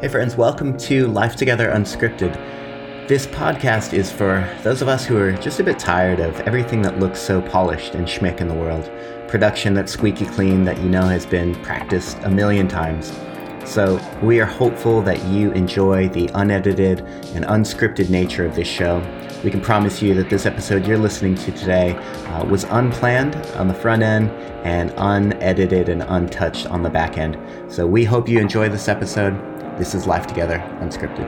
Hey, friends, welcome to Life Together Unscripted. This podcast is for those of us who are just a bit tired of everything that looks so polished and schmick in the world. Production that's squeaky clean that you know has been practiced a million times. So, we are hopeful that you enjoy the unedited and unscripted nature of this show. We can promise you that this episode you're listening to today uh, was unplanned on the front end and unedited and untouched on the back end. So, we hope you enjoy this episode. This is Life Together Unscripted.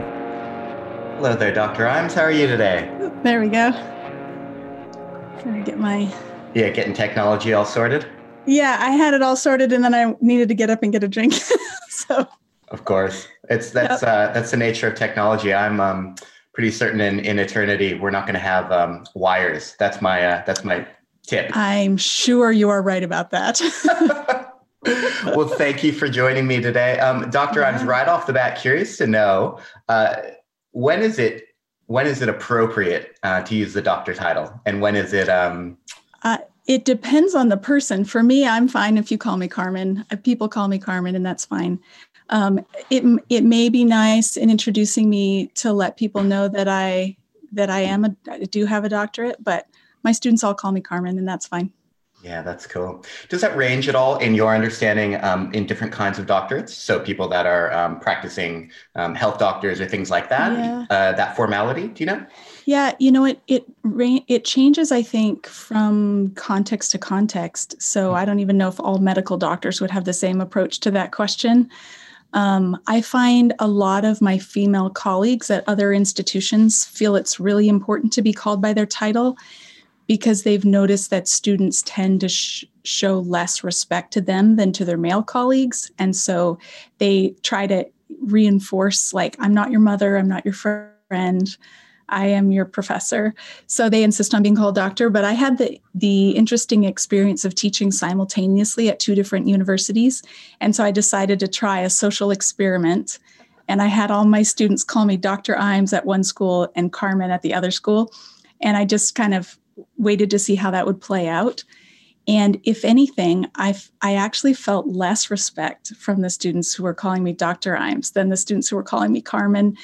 Hello there, Dr. Imes. How are you today? There we go. Trying to get my. Yeah, getting technology all sorted? Yeah, I had it all sorted and then I needed to get up and get a drink. so. Of course. It's that's yep. uh, that's the nature of technology. I'm um, pretty certain in, in eternity we're not going to have um, wires. That's my uh, that's my tip. I'm sure you are right about that. well, thank you for joining me today. Um, Doctor. I'm right off the bat curious to know uh, when is it when is it appropriate uh, to use the doctor title, and when is it? Um... Uh, it depends on the person. For me, I'm fine if you call me Carmen. People call me Carmen, and that's fine. Um, it it may be nice in introducing me to let people know that I that I am a I do have a doctorate, but my students all call me Carmen, and that's fine. Yeah, that's cool. Does that range at all in your understanding um, in different kinds of doctorates? So people that are um, practicing um, health doctors or things like that. Yeah. Uh, that formality, do you know? Yeah, you know it it it changes. I think from context to context. So mm-hmm. I don't even know if all medical doctors would have the same approach to that question. Um, I find a lot of my female colleagues at other institutions feel it's really important to be called by their title because they've noticed that students tend to sh- show less respect to them than to their male colleagues. And so they try to reinforce, like, I'm not your mother, I'm not your friend. I am your professor. So they insist on being called doctor. But I had the, the interesting experience of teaching simultaneously at two different universities. And so I decided to try a social experiment. And I had all my students call me Dr. Imes at one school and Carmen at the other school. And I just kind of waited to see how that would play out. And if anything, I I actually felt less respect from the students who were calling me Dr. Imes than the students who were calling me Carmen.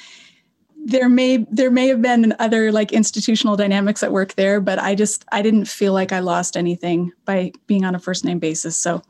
There may there may have been other like institutional dynamics at work there, but I just I didn't feel like I lost anything by being on a first name basis. So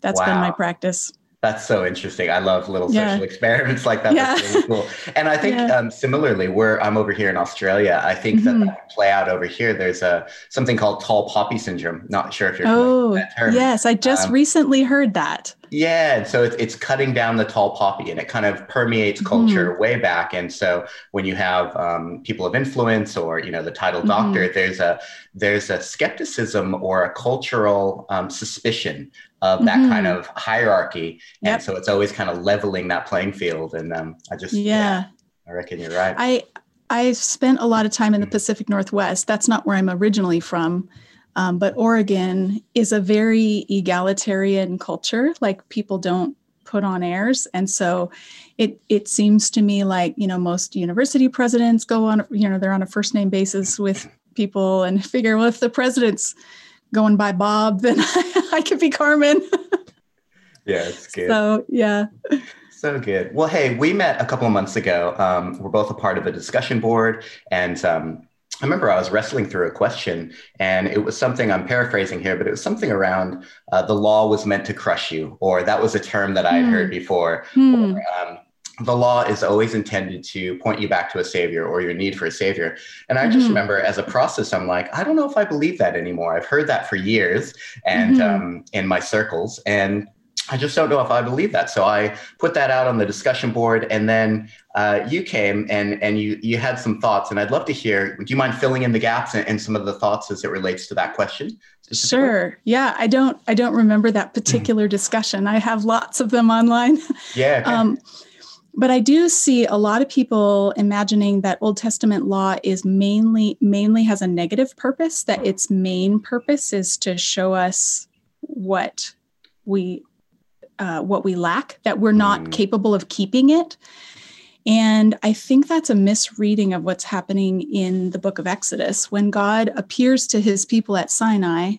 that's wow. been my practice. That's so interesting. I love little yeah. social experiments like that. Yeah. That's really cool. And I think yeah. um, similarly, where I'm over here in Australia, I think mm-hmm. that, that play out over here. There's a something called tall poppy syndrome. Not sure if you're oh yes, I just um, recently heard that. Yeah, so it's it's cutting down the tall poppy, and it kind of permeates mm-hmm. culture mm-hmm. way back. And so when you have um, people of influence, or you know the title mm-hmm. doctor, there's a there's a skepticism or a cultural um, suspicion of that mm-hmm. kind of hierarchy. And so it's always kind of leveling that playing field. And um, I just, yeah. yeah, I reckon you're right. I, I spent a lot of time in the mm. Pacific Northwest. That's not where I'm originally from. Um, but Oregon is a very egalitarian culture. Like people don't put on airs. And so it it seems to me like, you know, most university presidents go on, you know, they're on a first name basis with people and figure, well, if the president's going by Bob, then I could be Carmen. yeah, it's good. So yeah. So good. Well, hey, we met a couple of months ago. Um, we're both a part of a discussion board, and um, I remember I was wrestling through a question, and it was something I'm paraphrasing here, but it was something around uh, the law was meant to crush you, or that was a term that I had mm. heard before. Mm. Or, um, the law is always intended to point you back to a savior or your need for a savior. And I just mm-hmm. remember as a process, I'm like, I don't know if I believe that anymore. I've heard that for years and mm-hmm. um, in my circles. And I just don't know if I believe that. So I put that out on the discussion board, and then uh, you came and and you you had some thoughts, and I'd love to hear. Do you mind filling in the gaps and, and some of the thoughts as it relates to that question? Sure. Yeah, I don't I don't remember that particular mm-hmm. discussion. I have lots of them online. Yeah. Okay. um, but I do see a lot of people imagining that Old Testament law is mainly mainly has a negative purpose, that its main purpose is to show us what we uh, what we lack, that we're not mm. capable of keeping it. And I think that's a misreading of what's happening in the book of Exodus. When God appears to his people at Sinai,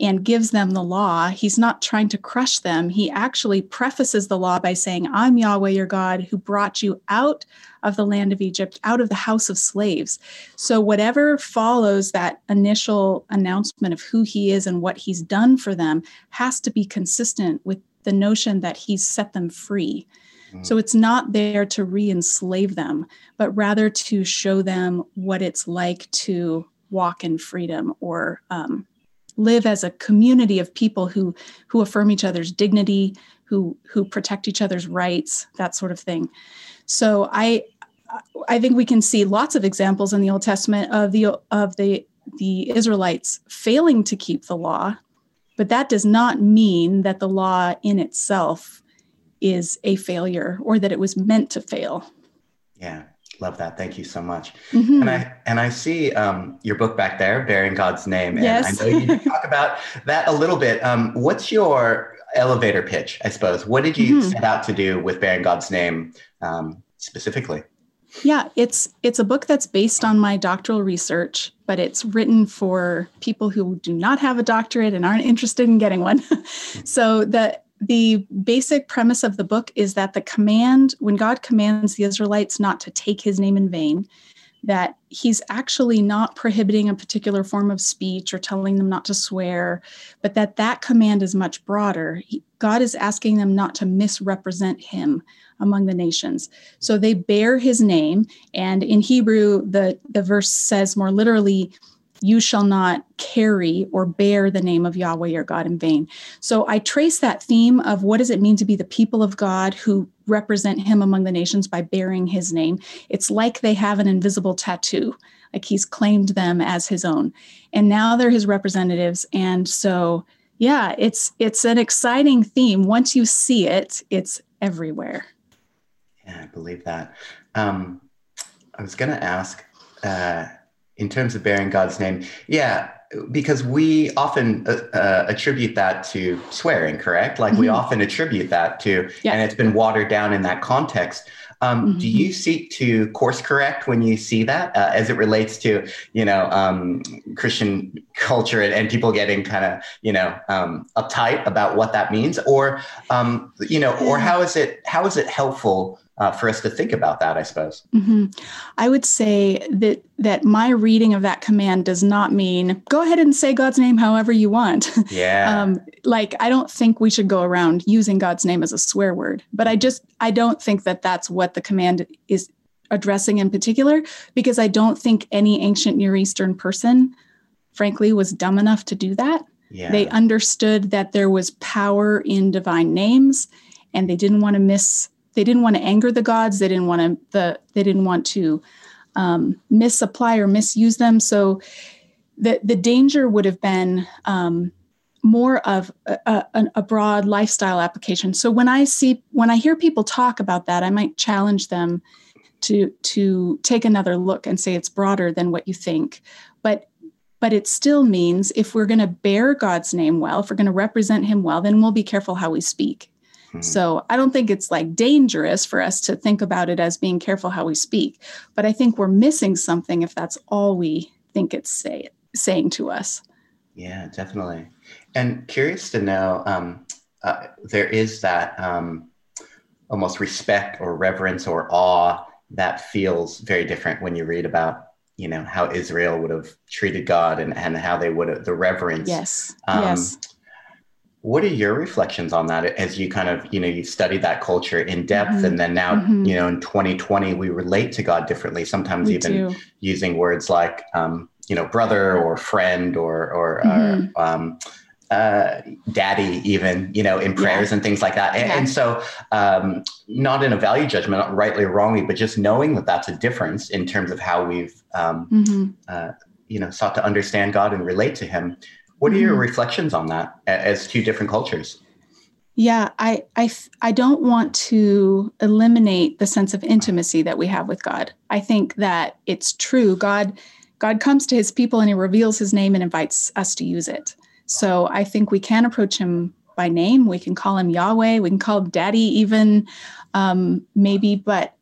and gives them the law, he's not trying to crush them. He actually prefaces the law by saying, I'm Yahweh your God who brought you out of the land of Egypt, out of the house of slaves. So, whatever follows that initial announcement of who he is and what he's done for them has to be consistent with the notion that he's set them free. Mm. So it's not there to re enslave them, but rather to show them what it's like to walk in freedom or um, live as a community of people who who affirm each other's dignity who who protect each other's rights that sort of thing. So i i think we can see lots of examples in the old testament of the of the the israelites failing to keep the law but that does not mean that the law in itself is a failure or that it was meant to fail. Yeah Love that. Thank you so much. Mm-hmm. And I and I see um, your book back there, bearing God's name. And yes. I know you talk about that a little bit. Um, what's your elevator pitch? I suppose. What did you mm-hmm. set out to do with bearing God's name um, specifically? Yeah, it's it's a book that's based on my doctoral research, but it's written for people who do not have a doctorate and aren't interested in getting one. so the the basic premise of the book is that the command, when God commands the Israelites not to take his name in vain, that he's actually not prohibiting a particular form of speech or telling them not to swear, but that that command is much broader. God is asking them not to misrepresent him among the nations. So they bear his name. And in Hebrew, the, the verse says more literally, you shall not carry or bear the name of Yahweh your God in vain. So I trace that theme of what does it mean to be the people of God who represent him among the nations by bearing his name. It's like they have an invisible tattoo, like he's claimed them as his own. And now they're his representatives. And so yeah, it's it's an exciting theme. Once you see it, it's everywhere. Yeah, I believe that. Um, I was going to ask, uh, in terms of bearing God's name, yeah, because we often uh, uh, attribute that to swearing, correct? Like mm-hmm. we often attribute that to, yeah. and it's been watered down in that context. Um, mm-hmm. Do you seek to course correct when you see that, uh, as it relates to you know um, Christian culture and, and, people getting kind of you know um, uptight about what that means, or um, you know, or how is it how is it helpful uh, for us to think about that, I suppose. Mm-hmm. I would say that that my reading of that command does not mean go ahead and say God's name however you want. Yeah. um, like I don't think we should go around using God's name as a swear word, but I just I don't think that that's what the command is addressing in particular because I don't think any ancient Near Eastern person, frankly, was dumb enough to do that. Yeah. They understood that there was power in divine names and they didn't want to miss they didn't want to anger the gods. They didn't want to the they didn't want to um, misapply or misuse them. So the the danger would have been um, more of a, a, a, broad lifestyle application. So when i see when i hear people talk about that i might challenge them to to take another look and say it's broader than what you think. But but it still means if we're going to bear god's name well if we're going to represent him well then we'll be careful how we speak Hmm. So I don't think it's like dangerous for us to think about it as being careful how we speak, but I think we're missing something if that's all we think it's say, saying to us. Yeah, definitely. And curious to know, um, uh, there is that um, almost respect or reverence or awe that feels very different when you read about you know how Israel would have treated God and, and how they would have the reverence. Yes. Um, yes. What are your reflections on that as you kind of, you know, you studied that culture in depth mm-hmm. and then now, mm-hmm. you know, in 2020, we relate to God differently, sometimes we even do. using words like, um, you know, brother or friend or, or, mm-hmm. uh, um, uh, daddy even you know in prayers yeah. and things like that and, yeah. and so um, not in a value judgment rightly or wrongly but just knowing that that's a difference in terms of how we've um, mm-hmm. uh, you know sought to understand god and relate to him what are your mm-hmm. reflections on that as two different cultures? Yeah, I, I, I don't want to eliminate the sense of intimacy that we have with God. I think that it's true. God, God comes to His people and He reveals His name and invites us to use it. So I think we can approach Him by name. We can call Him Yahweh. We can call Him Daddy, even um, maybe. But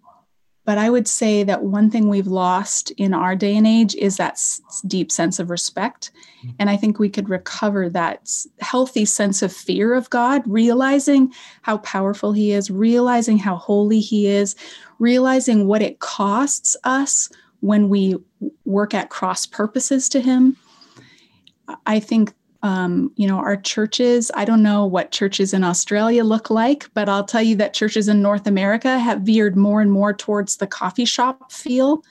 but I would say that one thing we've lost in our day and age is that s- deep sense of respect. Mm-hmm. And I think we could recover that healthy sense of fear of God, realizing how powerful He is, realizing how holy He is, realizing what it costs us when we work at cross purposes to Him. I think um, you know, our churches, I don't know what churches in Australia look like, but I'll tell you that churches in North America have veered more and more towards the coffee shop feel.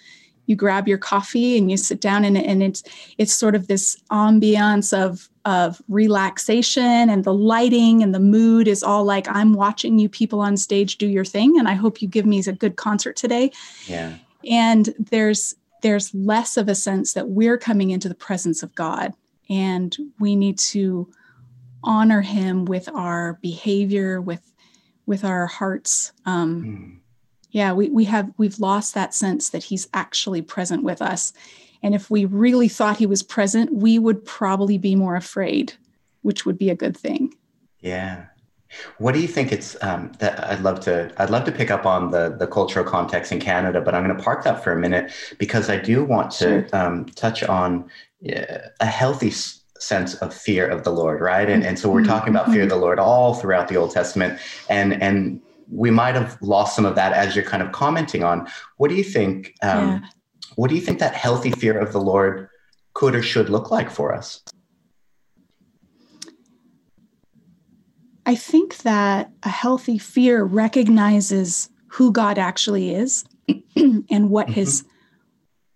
You grab your coffee and you sit down and, and it's it's sort of this ambiance of of relaxation and the lighting and the mood is all like I'm watching you people on stage do your thing and I hope you give me a good concert today. Yeah. And there's there's less of a sense that we're coming into the presence of God and we need to honor him with our behavior with with our hearts. Um, mm. yeah we, we have we've lost that sense that he's actually present with us. And if we really thought he was present we would probably be more afraid which would be a good thing. Yeah. What do you think it's um, that I'd love to I'd love to pick up on the the cultural context in Canada, but I'm going to park that for a minute because I do want to um, touch on a healthy sense of fear of the Lord, right? And, and so we're talking about fear of the Lord all throughout the Old Testament. And, and we might have lost some of that as you're kind of commenting on. What do you think? Um, yeah. What do you think that healthy fear of the Lord could or should look like for us? I think that a healthy fear recognizes who God actually is and what mm-hmm. his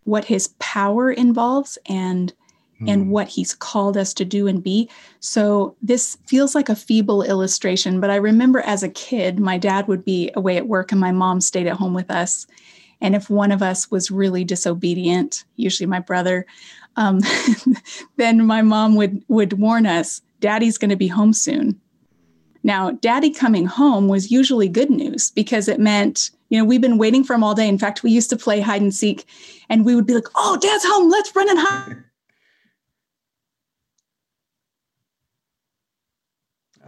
what his power involves and mm. and hmm. what he's called us to do and be. So this feels like a feeble illustration, but I remember as a kid, my dad would be away at work and my mom stayed at home with us. And if one of us was really disobedient, usually my brother, um, then my mom would would warn us, "Daddy's going to be home soon." Now, daddy coming home was usually good news because it meant, you know, we've been waiting for him all day. In fact, we used to play hide and seek and we would be like, oh, dad's home. Let's run and hide.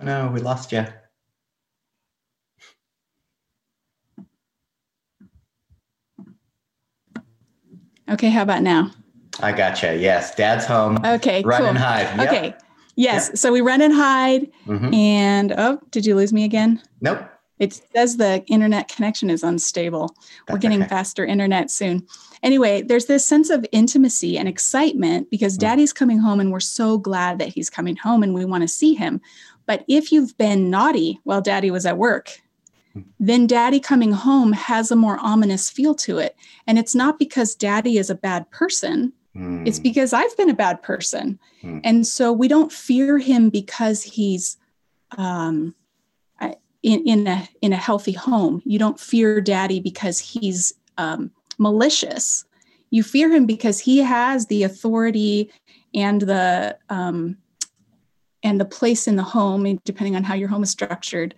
Oh, no, we lost you. Okay, how about now? I gotcha. Yes, dad's home. Okay, run cool. and hide. Yep. Okay, Yes. So we run and hide. Mm-hmm. And oh, did you lose me again? Nope. It says the internet connection is unstable. That's We're getting okay. faster internet soon. Anyway, there's this sense of intimacy and excitement because mm-hmm. daddy's coming home and we're so glad that he's coming home and we want to see him. But if you've been naughty while daddy was at work, hmm. then daddy coming home has a more ominous feel to it. And it's not because daddy is a bad person, it's hmm. because I've been a bad person. Mm. And so we don't fear him because he's um, in, in, a, in a healthy home. You don't fear daddy because he's um, malicious. You fear him because he has the authority and the um, and the place in the home, depending on how your home is structured,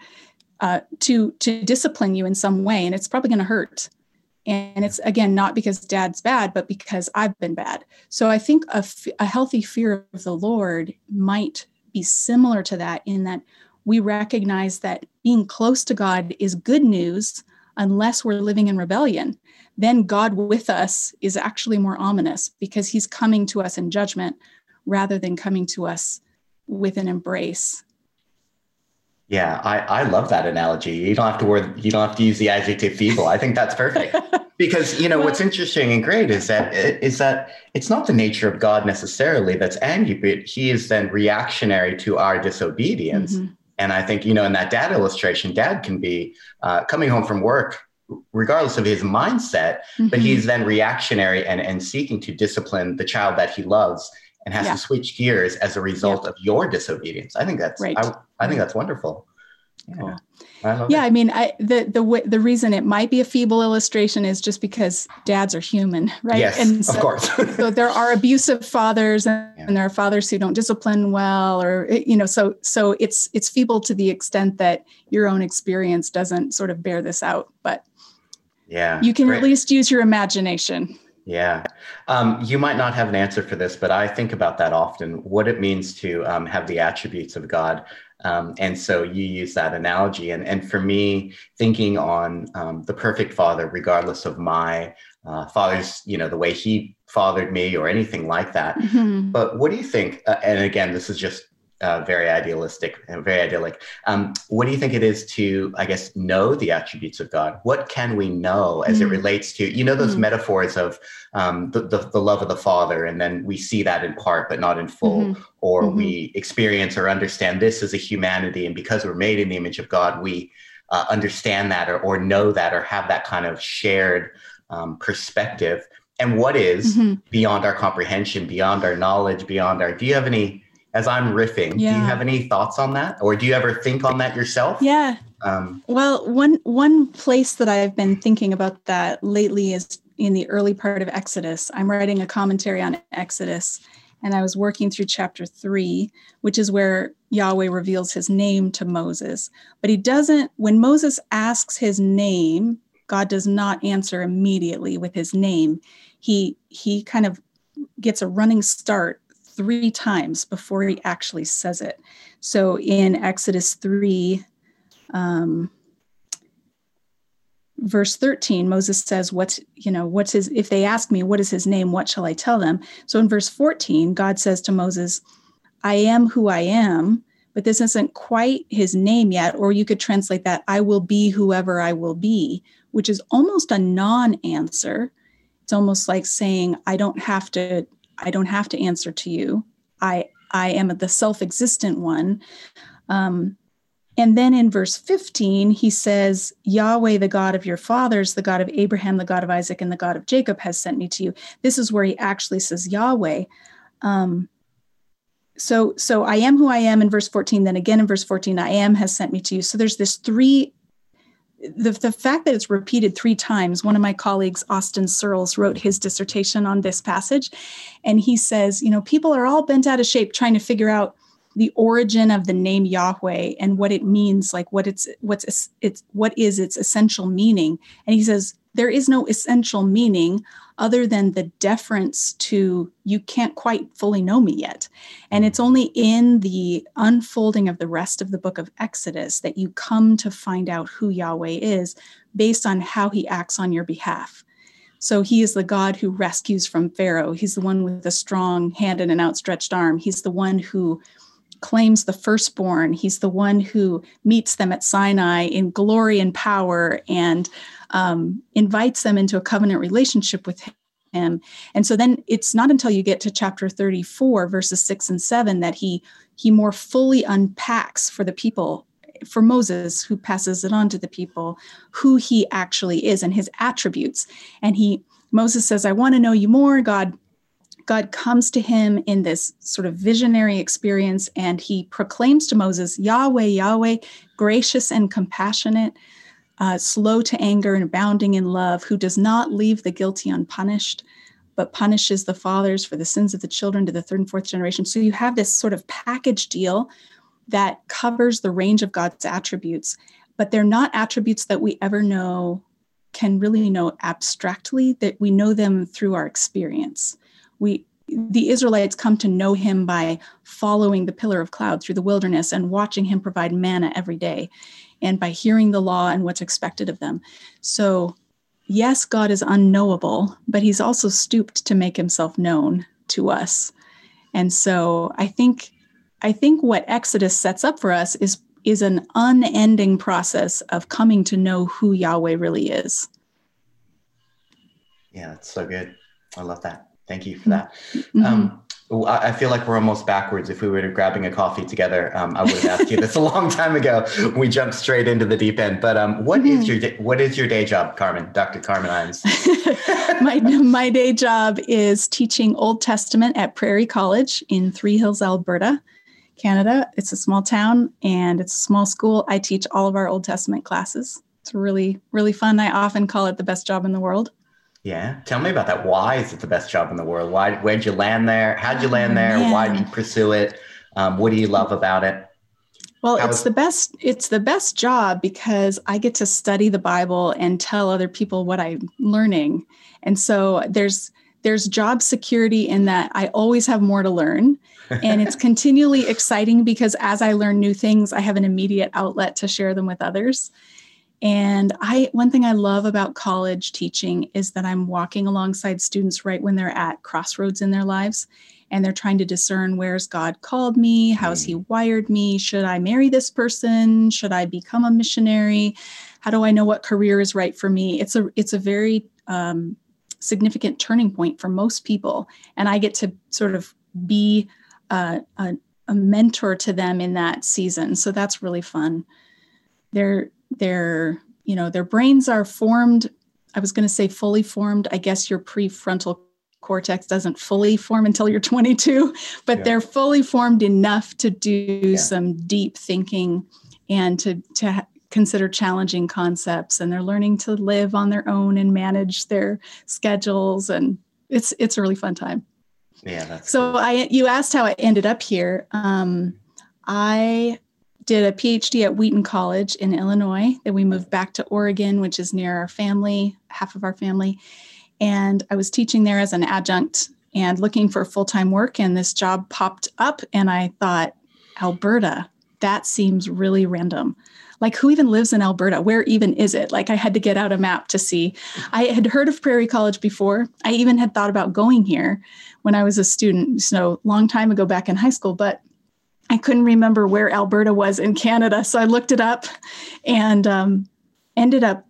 uh, to to discipline you in some way, and it's probably going to hurt. And it's again not because dad's bad, but because I've been bad. So I think a, f- a healthy fear of the Lord might be similar to that in that we recognize that being close to God is good news unless we're living in rebellion. Then God with us is actually more ominous because he's coming to us in judgment rather than coming to us with an embrace yeah, I, I love that analogy. You don't have to word, you don't have to use the adjective feeble. I think that's perfect. because you know what's interesting and great is that is that it's not the nature of God necessarily that's angry, but he is then reactionary to our disobedience. Mm-hmm. And I think you know in that dad illustration, dad can be uh, coming home from work regardless of his mindset, mm-hmm. but he's then reactionary and, and seeking to discipline the child that he loves and has yeah. to switch gears as a result yeah. of your disobedience. I think that's right. I, I think that's wonderful. Yeah. Cool. I yeah, it. I mean, I, the the the reason it might be a feeble illustration is just because dads are human, right? Yes, and so, of course. so there are abusive fathers, and, yeah. and, there are fathers who don't discipline well, or you know, so so it's it's feeble to the extent that your own experience doesn't sort of bear this out. But yeah, you can great. at least use your imagination. Yeah. Um, you might not have an answer for this, but I think about that often what it means to um, have the attributes of God. Um, and so you use that analogy. And, and for me, thinking on um, the perfect father, regardless of my uh, father's, you know, the way he fathered me or anything like that. Mm-hmm. But what do you think? Uh, and again, this is just uh, very idealistic and very idyllic. Um, what do you think it is to, I guess, know the attributes of God? What can we know as mm. it relates to, you know, those mm. metaphors of um, the, the, the, love of the Father, and then we see that in part, but not in full, mm-hmm. or mm-hmm. we experience or understand this as a humanity, and because we're made in the image of God, we uh, understand that or, or know that or have that kind of shared um, perspective. And what is mm-hmm. beyond our comprehension, beyond our knowledge, beyond our, do you have any? As I'm riffing. Yeah. Do you have any thoughts on that, or do you ever think on that yourself? Yeah. Um, well, one one place that I've been thinking about that lately is in the early part of Exodus. I'm writing a commentary on Exodus, and I was working through chapter three, which is where Yahweh reveals His name to Moses. But He doesn't. When Moses asks His name, God does not answer immediately with His name. He he kind of gets a running start three times before he actually says it. So in Exodus 3, um, verse 13 moses says what's you know what's his if they ask me what is his name what shall i tell them so in verse 14 god says to moses i am who i am but this isn't quite his name yet or you could translate that i will be whoever i will be which is almost a non-answer it's almost like saying i don't have to I don't have to answer to you. I I am the self-existent one. Um, and then in verse 15, he says, Yahweh, the God of your fathers, the God of Abraham, the God of Isaac, and the God of Jacob has sent me to you. This is where he actually says Yahweh. Um, so, so I am who I am in verse 14. Then again in verse 14, I am has sent me to you. So there's this three the, the fact that it's repeated three times, one of my colleagues, Austin Surls, wrote his dissertation on this passage. And he says, you know, people are all bent out of shape trying to figure out the origin of the name Yahweh and what it means, like what it's what's it's what is its essential meaning. And he says, there is no essential meaning other than the deference to you can't quite fully know me yet. And it's only in the unfolding of the rest of the book of Exodus that you come to find out who Yahweh is based on how he acts on your behalf. So he is the God who rescues from Pharaoh. He's the one with a strong hand and an outstretched arm. He's the one who claims the firstborn. He's the one who meets them at Sinai in glory and power and um, invites them into a covenant relationship with him. And so then it's not until you get to chapter 34, verses six and seven, that he he more fully unpacks for the people for Moses, who passes it on to the people, who he actually is and his attributes. And he Moses says, I want to know you more. God God comes to him in this sort of visionary experience and he proclaims to Moses, Yahweh, Yahweh, gracious and compassionate, uh, slow to anger and abounding in love, who does not leave the guilty unpunished, but punishes the fathers for the sins of the children to the third and fourth generation. So you have this sort of package deal that covers the range of God's attributes, but they're not attributes that we ever know can really know abstractly, that we know them through our experience we the Israelites come to know him by following the pillar of cloud through the wilderness and watching him provide manna every day and by hearing the law and what's expected of them. So, yes, God is unknowable, but he's also stooped to make himself known to us. And so, I think I think what Exodus sets up for us is is an unending process of coming to know who Yahweh really is. Yeah, it's so good. I love that. Thank you for that. Mm-hmm. Um, I feel like we're almost backwards. If we were grabbing a coffee together, um, I would have asked you this a long time ago. We jumped straight into the deep end. But um, what mm-hmm. is your day, what is your day job, Carmen? Dr. Carmen Imes. my my day job is teaching Old Testament at Prairie College in Three Hills, Alberta, Canada. It's a small town and it's a small school. I teach all of our Old Testament classes. It's really really fun. I often call it the best job in the world. Yeah. Tell me about that. Why is it the best job in the world? Why, where'd you land there? How'd you land there? Why did you pursue it? Um, what do you love about it? Well, How it's is- the best it's the best job because I get to study the Bible and tell other people what I'm learning. And so there's there's job security in that I always have more to learn. and it's continually exciting because as I learn new things, I have an immediate outlet to share them with others. And I one thing I love about college teaching is that I'm walking alongside students right when they're at crossroads in their lives and they're trying to discern where's God called me, how's he mm. wired me, should I marry this person, should I become a missionary, how do I know what career is right for me? It's a it's a very um, significant turning point for most people, and I get to sort of be a, a, a mentor to them in that season. So that's really fun. They're their you know their brains are formed i was going to say fully formed i guess your prefrontal cortex doesn't fully form until you're 22 but yeah. they're fully formed enough to do yeah. some deep thinking and to to consider challenging concepts and they're learning to live on their own and manage their schedules and it's it's a really fun time yeah so cool. i you asked how i ended up here um, i did a PhD at Wheaton College in Illinois. Then we moved back to Oregon, which is near our family, half of our family. And I was teaching there as an adjunct and looking for full time work. And this job popped up, and I thought, Alberta, that seems really random. Like, who even lives in Alberta? Where even is it? Like, I had to get out a map to see. I had heard of Prairie College before. I even had thought about going here when I was a student, so long time ago back in high school. But I couldn't remember where Alberta was in Canada. So I looked it up and um, ended up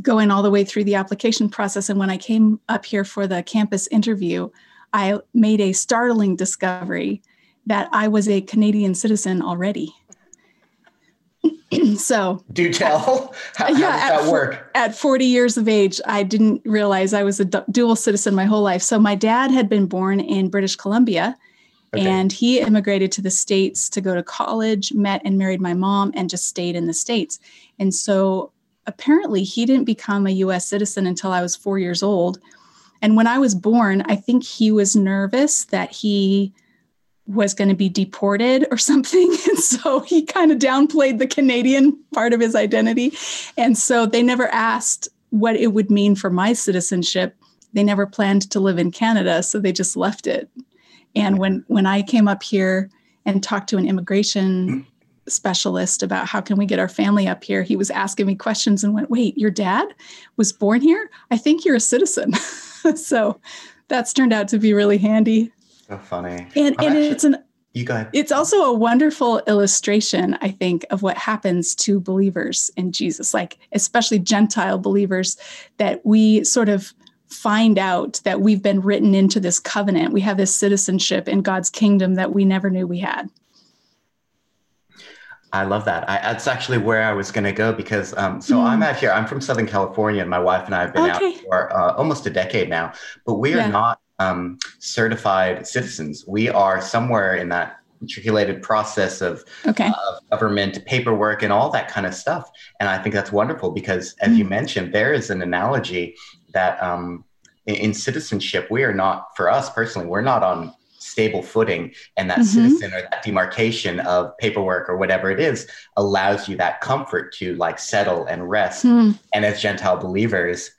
going all the way through the application process. And when I came up here for the campus interview, I made a startling discovery that I was a Canadian citizen already. so do tell how, yeah, how does that work at 40 years of age i didn't realize i was a dual citizen my whole life so my dad had been born in british columbia Okay. And he immigrated to the States to go to college, met and married my mom, and just stayed in the States. And so apparently he didn't become a US citizen until I was four years old. And when I was born, I think he was nervous that he was going to be deported or something. And so he kind of downplayed the Canadian part of his identity. And so they never asked what it would mean for my citizenship. They never planned to live in Canada. So they just left it. And when when I came up here and talked to an immigration specialist about how can we get our family up here, he was asking me questions and went, "Wait, your dad was born here? I think you're a citizen." so that's turned out to be really handy. So funny. And, and actually, it's an you go ahead. It's also a wonderful illustration, I think, of what happens to believers in Jesus, like especially Gentile believers, that we sort of find out that we've been written into this covenant. We have this citizenship in God's kingdom that we never knew we had. I love that. I, that's actually where I was going to go because, um, so mm. I'm out here. I'm from Southern California, and my wife and I have been okay. out for uh, almost a decade now. But we are yeah. not um, certified citizens. We are somewhere in that matriculated process of, okay. uh, of, government paperwork and all that kind of stuff. And I think that's wonderful because, as mm. you mentioned, there is an analogy that um, in, in, citizenship, we are not, for us personally, we're not on stable footing. And that mm-hmm. citizen or that demarcation of paperwork or whatever it is allows you that comfort to like settle and rest. Mm. And as Gentile believers,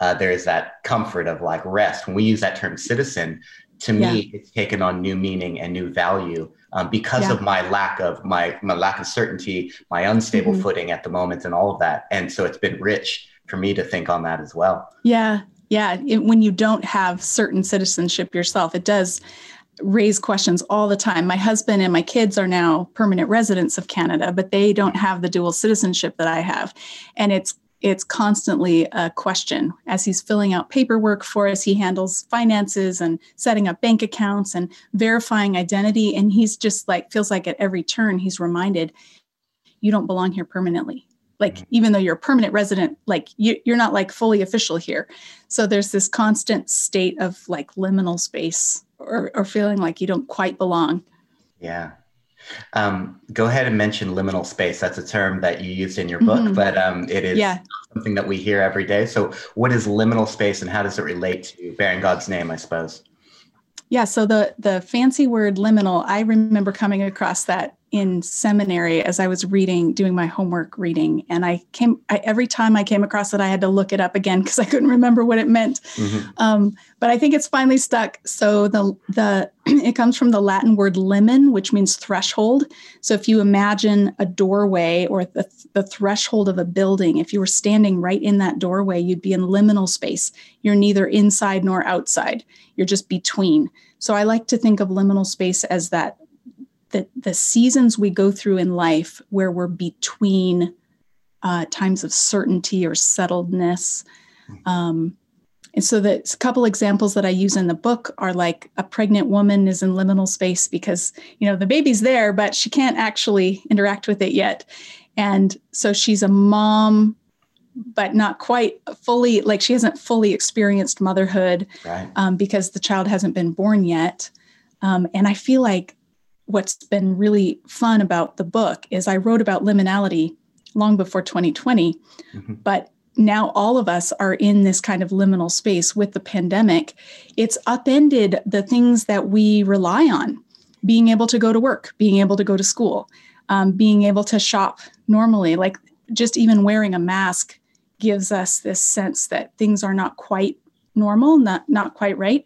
uh, there is that comfort of like rest. When we use that term citizen, to me, yeah. it's taken on new meaning and new value um, because yeah. of my lack of my my lack of certainty, my unstable mm-hmm. footing at the moment, and all of that. And so it's been rich for me to think on that as well. Yeah. Yeah. It, when you don't have certain citizenship yourself, it does raise questions all the time. My husband and my kids are now permanent residents of Canada, but they don't have the dual citizenship that I have. And it's it's constantly a question as he's filling out paperwork for us he handles finances and setting up bank accounts and verifying identity and he's just like feels like at every turn he's reminded you don't belong here permanently like mm-hmm. even though you're a permanent resident like you, you're not like fully official here so there's this constant state of like liminal space or, or feeling like you don't quite belong yeah um, go ahead and mention liminal space that's a term that you used in your book mm-hmm. but um, it is yeah. something that we hear every day so what is liminal space and how does it relate to bearing god's name i suppose yeah so the the fancy word liminal i remember coming across that in seminary as I was reading, doing my homework reading, and I came I, every time I came across it, I had to look it up again because I couldn't remember what it meant. Mm-hmm. Um, but I think it's finally stuck. So the the it comes from the Latin word limen, which means threshold. So if you imagine a doorway or the, the threshold of a building, if you were standing right in that doorway, you'd be in liminal space. You're neither inside nor outside. You're just between. So I like to think of liminal space as that the, the seasons we go through in life where we're between uh, times of certainty or settledness. Um, and so the a couple examples that I use in the book are like a pregnant woman is in liminal space because you know the baby's there, but she can't actually interact with it yet. And so she's a mom, but not quite fully like she hasn't fully experienced motherhood right. um, because the child hasn't been born yet. Um, and I feel like what's been really fun about the book is I wrote about liminality long before 2020, mm-hmm. but now all of us are in this kind of liminal space with the pandemic. It's upended the things that we rely on being able to go to work, being able to go to school, um, being able to shop normally. Like just even wearing a mask gives us this sense that things are not quite normal, not, not quite right.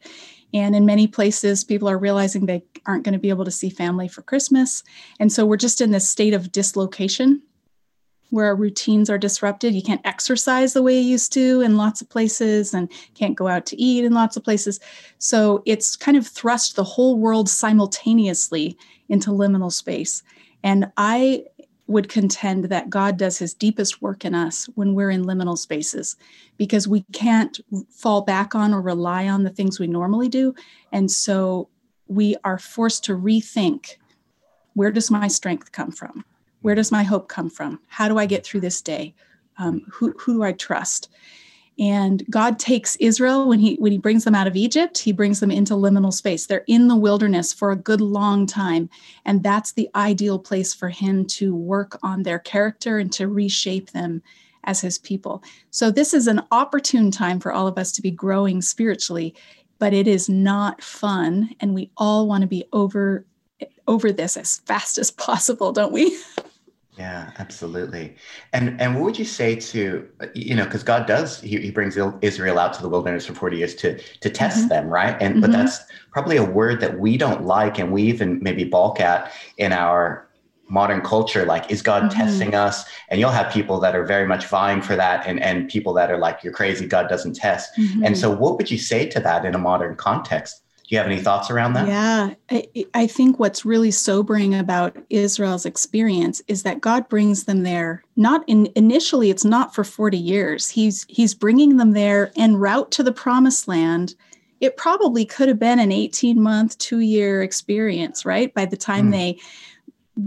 And in many places, people are realizing they aren't going to be able to see family for Christmas. And so we're just in this state of dislocation where our routines are disrupted. You can't exercise the way you used to in lots of places and can't go out to eat in lots of places. So it's kind of thrust the whole world simultaneously into liminal space. And I would contend that God does his deepest work in us when we're in liminal spaces because we can't fall back on or rely on the things we normally do. And so we are forced to rethink where does my strength come from? Where does my hope come from? How do I get through this day? Um, who, who do I trust? and god takes israel when he when he brings them out of egypt he brings them into liminal space they're in the wilderness for a good long time and that's the ideal place for him to work on their character and to reshape them as his people so this is an opportune time for all of us to be growing spiritually but it is not fun and we all want to be over over this as fast as possible don't we Yeah, absolutely. And and what would you say to you know because God does he, he brings Israel out to the wilderness for forty years to to test mm-hmm. them, right? And mm-hmm. but that's probably a word that we don't like, and we even maybe balk at in our modern culture. Like, is God mm-hmm. testing us? And you'll have people that are very much vying for that, and and people that are like, you're crazy, God doesn't test. And mm-hmm. so, what would you say to that in a modern context? Do you have any thoughts around that? Yeah, I, I, think what's really sobering about Israel's experience is that God brings them there. Not in initially, it's not for forty years. He's He's bringing them there en route to the Promised Land. It probably could have been an eighteen month, two year experience, right? By the time mm. they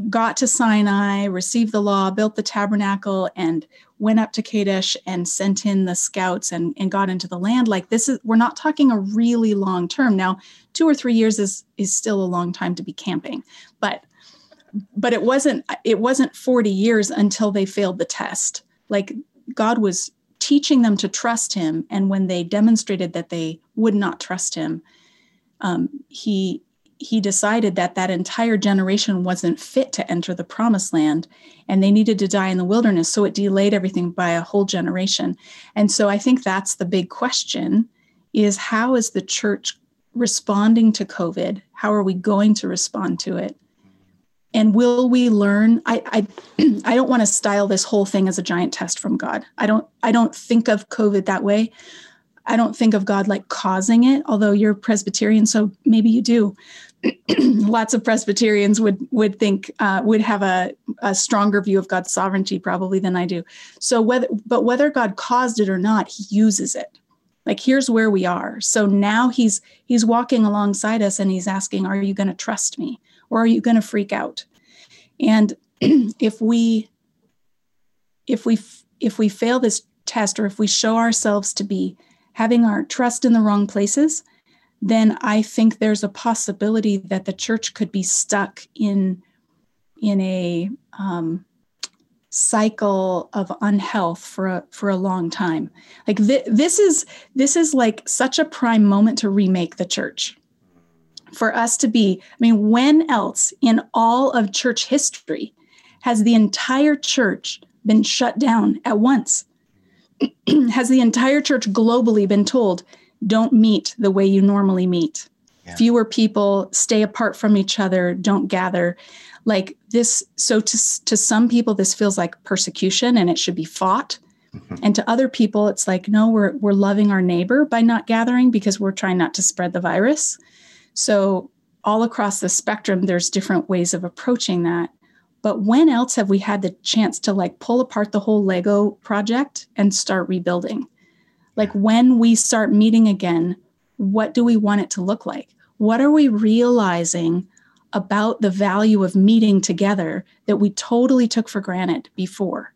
got to Sinai, received the law, built the tabernacle, and went up to Kadesh and sent in the scouts and, and got into the land. Like this is we're not talking a really long term. Now, two or three years is is still a long time to be camping, but but it wasn't it wasn't 40 years until they failed the test. Like God was teaching them to trust him. And when they demonstrated that they would not trust him, um, he he decided that that entire generation wasn't fit to enter the promised land and they needed to die in the wilderness so it delayed everything by a whole generation. And so i think that's the big question is how is the church responding to covid? How are we going to respond to it? And will we learn? I i, I don't want to style this whole thing as a giant test from god. I don't i don't think of covid that way. I don't think of God like causing it, although you're Presbyterian, so maybe you do. lots of Presbyterians would would think uh, would have a, a stronger view of God's sovereignty probably than I do. So whether but whether God caused it or not, He uses it. Like here's where we are. So now He's He's walking alongside us and He's asking, "Are you going to trust me, or are you going to freak out?" And if we if we if we fail this test, or if we show ourselves to be having our trust in the wrong places, then I think there's a possibility that the church could be stuck in in a um, cycle of unhealth for a for a long time. Like th- this is this is like such a prime moment to remake the church. for us to be, I mean, when else in all of church history has the entire church been shut down at once? has the entire church globally been told, don't meet the way you normally meet? Yeah. Fewer people, stay apart from each other, don't gather. Like this, so to, to some people, this feels like persecution and it should be fought. Mm-hmm. And to other people, it's like, no, we're, we're loving our neighbor by not gathering because we're trying not to spread the virus. So, all across the spectrum, there's different ways of approaching that. But when else have we had the chance to like pull apart the whole Lego project and start rebuilding? Like when we start meeting again, what do we want it to look like? What are we realizing about the value of meeting together that we totally took for granted before?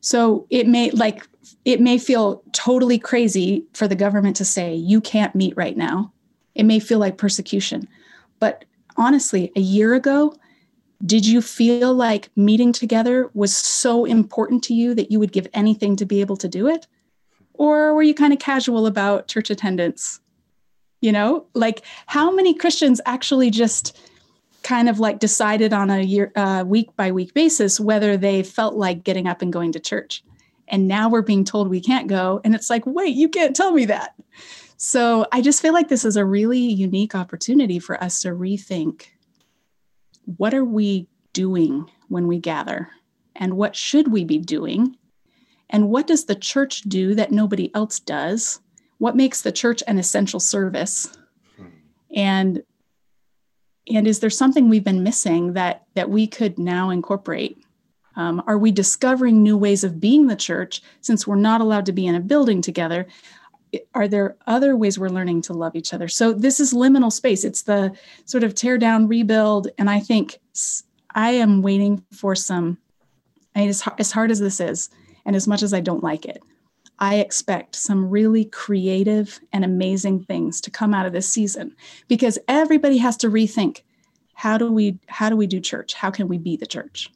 So it may like it may feel totally crazy for the government to say you can't meet right now. It may feel like persecution. But honestly, a year ago, did you feel like meeting together was so important to you that you would give anything to be able to do it? Or were you kind of casual about church attendance? You know, like how many Christians actually just kind of like decided on a year uh, week by week basis whether they felt like getting up and going to church and now we're being told we can't go and it's like wait you can't tell me that so i just feel like this is a really unique opportunity for us to rethink what are we doing when we gather? And what should we be doing? And what does the church do that nobody else does? What makes the church an essential service? And and is there something we've been missing that that we could now incorporate? Um, are we discovering new ways of being the church since we're not allowed to be in a building together? are there other ways we're learning to love each other so this is liminal space it's the sort of tear down rebuild and i think i am waiting for some i mean as, as hard as this is and as much as i don't like it i expect some really creative and amazing things to come out of this season because everybody has to rethink how do we how do we do church how can we be the church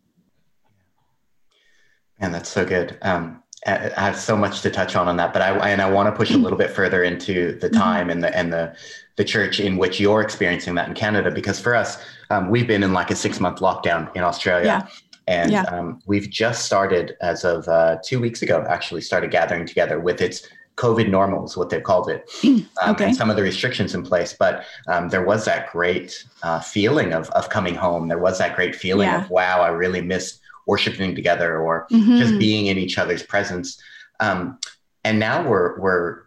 and that's so good um, I have so much to touch on on that, but I and I want to push a little bit further into the mm-hmm. time and the and the the church in which you're experiencing that in Canada, because for us, um, we've been in like a six month lockdown in Australia. Yeah. And yeah. Um, we've just started, as of uh, two weeks ago, actually started gathering together with its COVID normals, what they've called it, um, okay. and some of the restrictions in place. But um, there was that great uh, feeling of, of coming home. There was that great feeling yeah. of, wow, I really missed worshiping together or mm-hmm. just being in each other's presence. Um, and now we're we're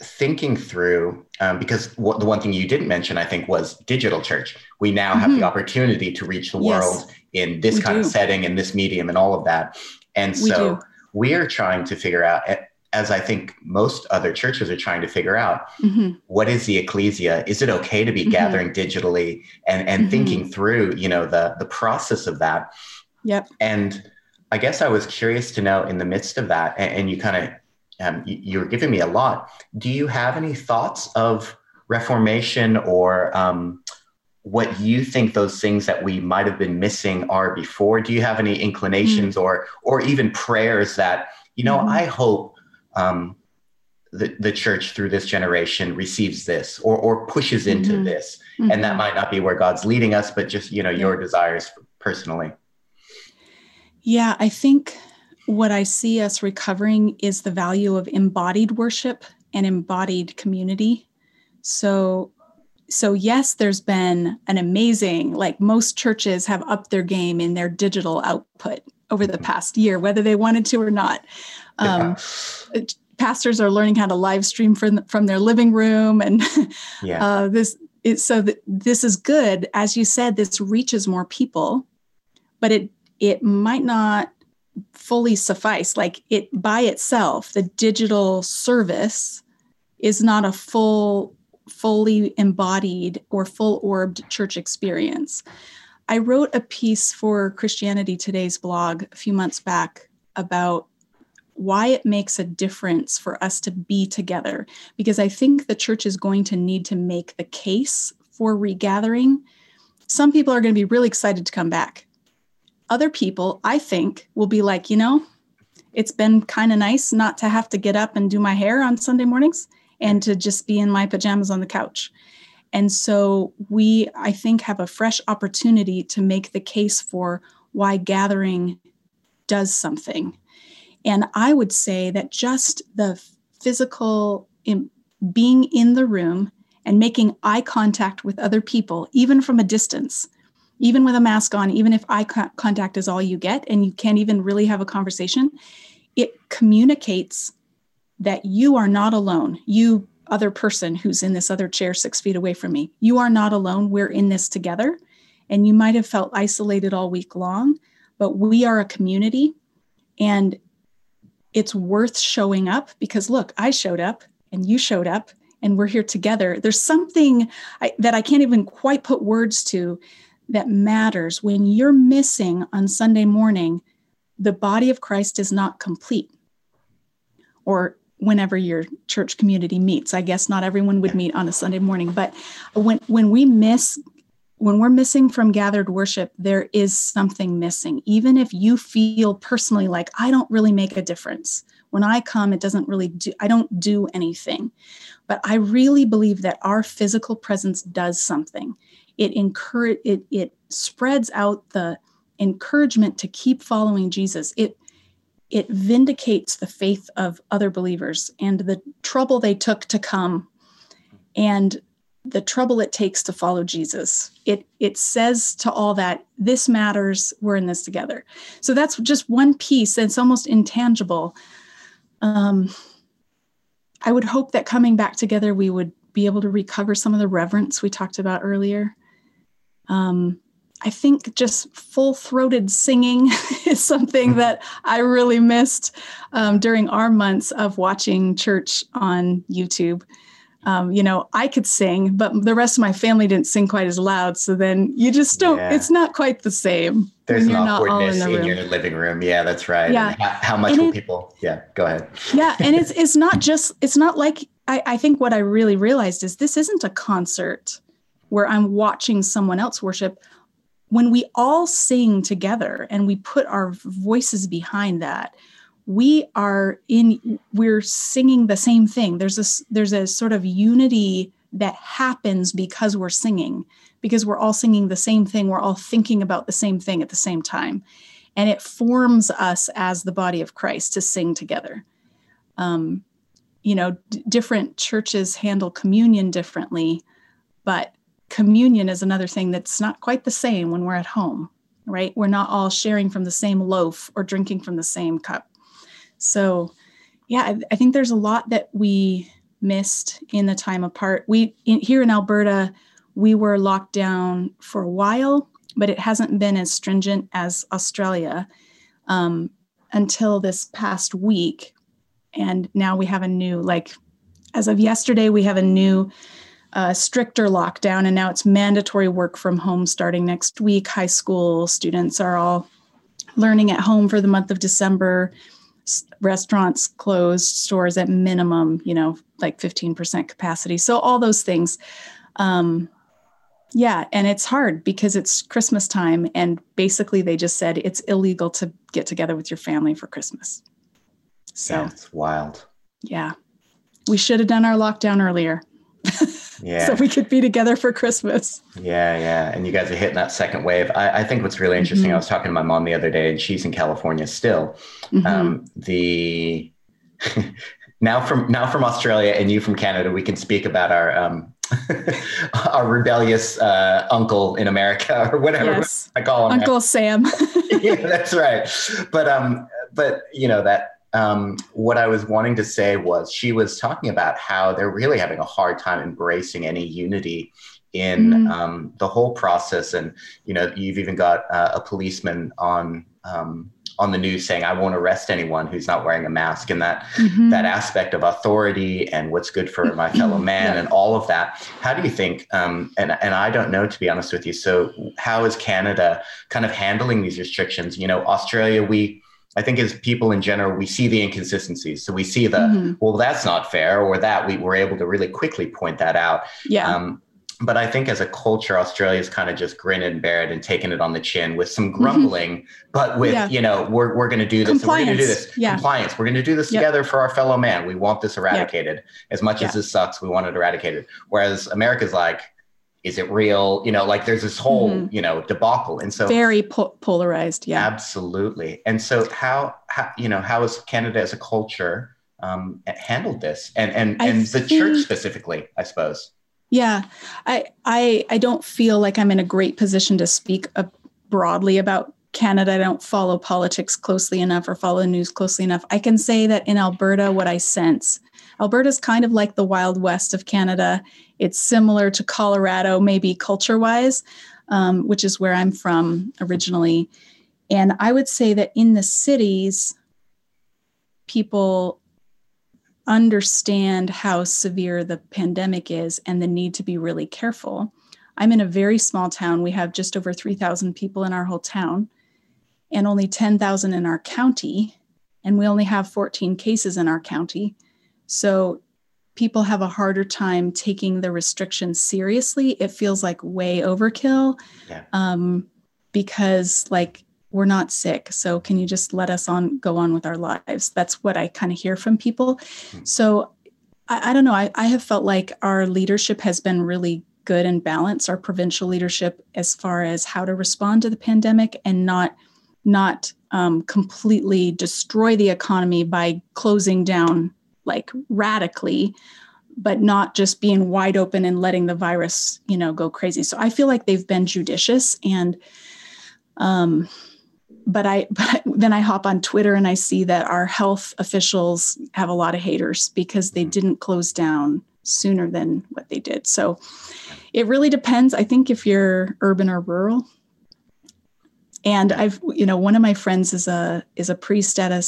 thinking through um, because what, the one thing you didn't mention, I think, was digital church. We now mm-hmm. have the mm-hmm. opportunity to reach the yes. world in this kind do. of setting, in this medium, and all of that. And so we, we are trying to figure out as I think most other churches are trying to figure out mm-hmm. what is the ecclesia? Is it okay to be mm-hmm. gathering digitally and, and mm-hmm. thinking through, you know, the, the process of that? Yep. And I guess I was curious to know in the midst of that, and, and you kind of um, you, are giving me a lot. Do you have any thoughts of reformation or um, what you think those things that we might have been missing are before? Do you have any inclinations mm. or or even prayers that you know? Mm. I hope um, the the church through this generation receives this or or pushes into mm-hmm. this, mm-hmm. and that mm-hmm. might not be where God's leading us, but just you know your desires personally. Yeah, I think what I see us recovering is the value of embodied worship and embodied community. So so yes, there's been an amazing like most churches have upped their game in their digital output over the past year, whether they wanted to or not. Um, yeah. Pastors are learning how to live stream from from their living room, and yeah. uh, this is so that this is good. As you said, this reaches more people, but it it might not fully suffice. Like it by itself, the digital service is not a full, fully embodied or full orbed church experience. I wrote a piece for Christianity Today's blog a few months back about why it makes a difference for us to be together, because I think the church is going to need to make the case for regathering. Some people are going to be really excited to come back other people, I think, will be like, you know, it's been kind of nice not to have to get up and do my hair on Sunday mornings and to just be in my pajamas on the couch. And so we, I think, have a fresh opportunity to make the case for why gathering does something. And I would say that just the physical in, being in the room and making eye contact with other people, even from a distance, even with a mask on, even if eye contact is all you get and you can't even really have a conversation, it communicates that you are not alone. You, other person who's in this other chair six feet away from me, you are not alone. We're in this together. And you might have felt isolated all week long, but we are a community. And it's worth showing up because look, I showed up and you showed up and we're here together. There's something I, that I can't even quite put words to that matters. When you're missing on Sunday morning, the body of Christ is not complete. Or whenever your church community meets. I guess not everyone would meet on a Sunday morning, but when when we miss when we're missing from gathered worship, there is something missing. Even if you feel personally like I don't really make a difference. When I come, it doesn't really do I don't do anything. But I really believe that our physical presence does something. It encourage it it spreads out the encouragement to keep following Jesus. It it vindicates the faith of other believers and the trouble they took to come and the trouble it takes to follow Jesus. It it says to all that this matters, we're in this together. So that's just one piece it's almost intangible. Um, I would hope that coming back together we would be able to recover some of the reverence we talked about earlier. Um, I think just full throated singing is something mm-hmm. that I really missed um, during our months of watching church on YouTube. Um, you know, I could sing, but the rest of my family didn't sing quite as loud. So then you just don't, yeah. it's not quite the same. There's an awkwardness in, the in your living room. Yeah, that's right. Yeah. How, how, much and will it, people, yeah, go ahead. yeah. And it's, it's not just, it's not like, I, I think what I really realized is this isn't a concert where I'm watching someone else worship when we all sing together and we put our voices behind that we are in we're singing the same thing. There's a there's a sort of unity that happens because we're singing because we're all singing the same thing. We're all thinking about the same thing at the same time. And it forms us as the body of christ to sing together. Um, you know d- different churches handle communion differently but communion is another thing that's not quite the same when we're at home, right? We're not all sharing from the same loaf or drinking from the same cup. So, yeah, I, I think there's a lot that we missed in the time apart. We in, here in Alberta, we were locked down for a while, but it hasn't been as stringent as Australia um, until this past week. And now we have a new, like, as of yesterday, we have a new uh, stricter lockdown, and now it's mandatory work from home starting next week. High school students are all learning at home for the month of December. S- restaurants closed, stores at minimum, you know, like 15% capacity. So, all those things. Um, yeah, and it's hard because it's Christmas time, and basically they just said it's illegal to get together with your family for Christmas. So, yeah, it's wild. Yeah. We should have done our lockdown earlier. Yeah. so we could be together for Christmas. Yeah, yeah. And you guys are hitting that second wave. I, I think what's really interesting, mm-hmm. I was talking to my mom the other day, and she's in California still. Mm-hmm. Um, the now from now from Australia and you from Canada, we can speak about our um, our rebellious uh, uncle in America or whatever yes. I call him. Uncle Sam. yeah, that's right. But um, but you know that um, what I was wanting to say was she was talking about how they're really having a hard time embracing any unity in mm. um, the whole process. And you know, you've even got uh, a policeman on um, on the news saying, "I won't arrest anyone who's not wearing a mask." And that mm-hmm. that aspect of authority and what's good for my fellow man yeah. and all of that. How do you think? Um, and and I don't know to be honest with you. So how is Canada kind of handling these restrictions? You know, Australia, we I think as people in general, we see the inconsistencies. So we see the, mm-hmm. well, that's not fair, or that we were able to really quickly point that out. Yeah. Um, but I think as a culture, Australia's kind of just grin and bear it and taking it on the chin with some mm-hmm. grumbling, mm-hmm. but with, yeah. you know, we're, we're going to do this. we're going to do this. Yeah. Compliance. We're going to do this yep. together for our fellow man. We want this eradicated. Yep. As much yep. as this sucks, we want it eradicated. Whereas America's like, is it real? You know, like there's this whole, mm-hmm. you know, debacle. And so very po- polarized. Yeah, absolutely. And so how, how, you know, how has Canada as a culture um, handled this and, and, and the think, church specifically, I suppose? Yeah, I, I, I don't feel like I'm in a great position to speak uh, broadly about Canada. I don't follow politics closely enough or follow news closely enough. I can say that in Alberta, what I sense Alberta's kind of like the Wild West of Canada. It's similar to Colorado, maybe culture wise, um, which is where I'm from originally. And I would say that in the cities, people understand how severe the pandemic is and the need to be really careful. I'm in a very small town. We have just over 3,000 people in our whole town and only 10,000 in our county. And we only have 14 cases in our county. So people have a harder time taking the restrictions seriously. It feels like way overkill yeah. um, because, like, we're not sick. So can you just let us on go on with our lives? That's what I kind of hear from people. Mm-hmm. So I, I, don't know. I, I have felt like our leadership has been really good and balanced, our provincial leadership as far as how to respond to the pandemic and not not um, completely destroy the economy by closing down like radically but not just being wide open and letting the virus you know go crazy. So i feel like they've been judicious and um but i but then i hop on twitter and i see that our health officials have a lot of haters because they didn't close down sooner than what they did. So it really depends i think if you're urban or rural. And i've you know one of my friends is a is a priest at a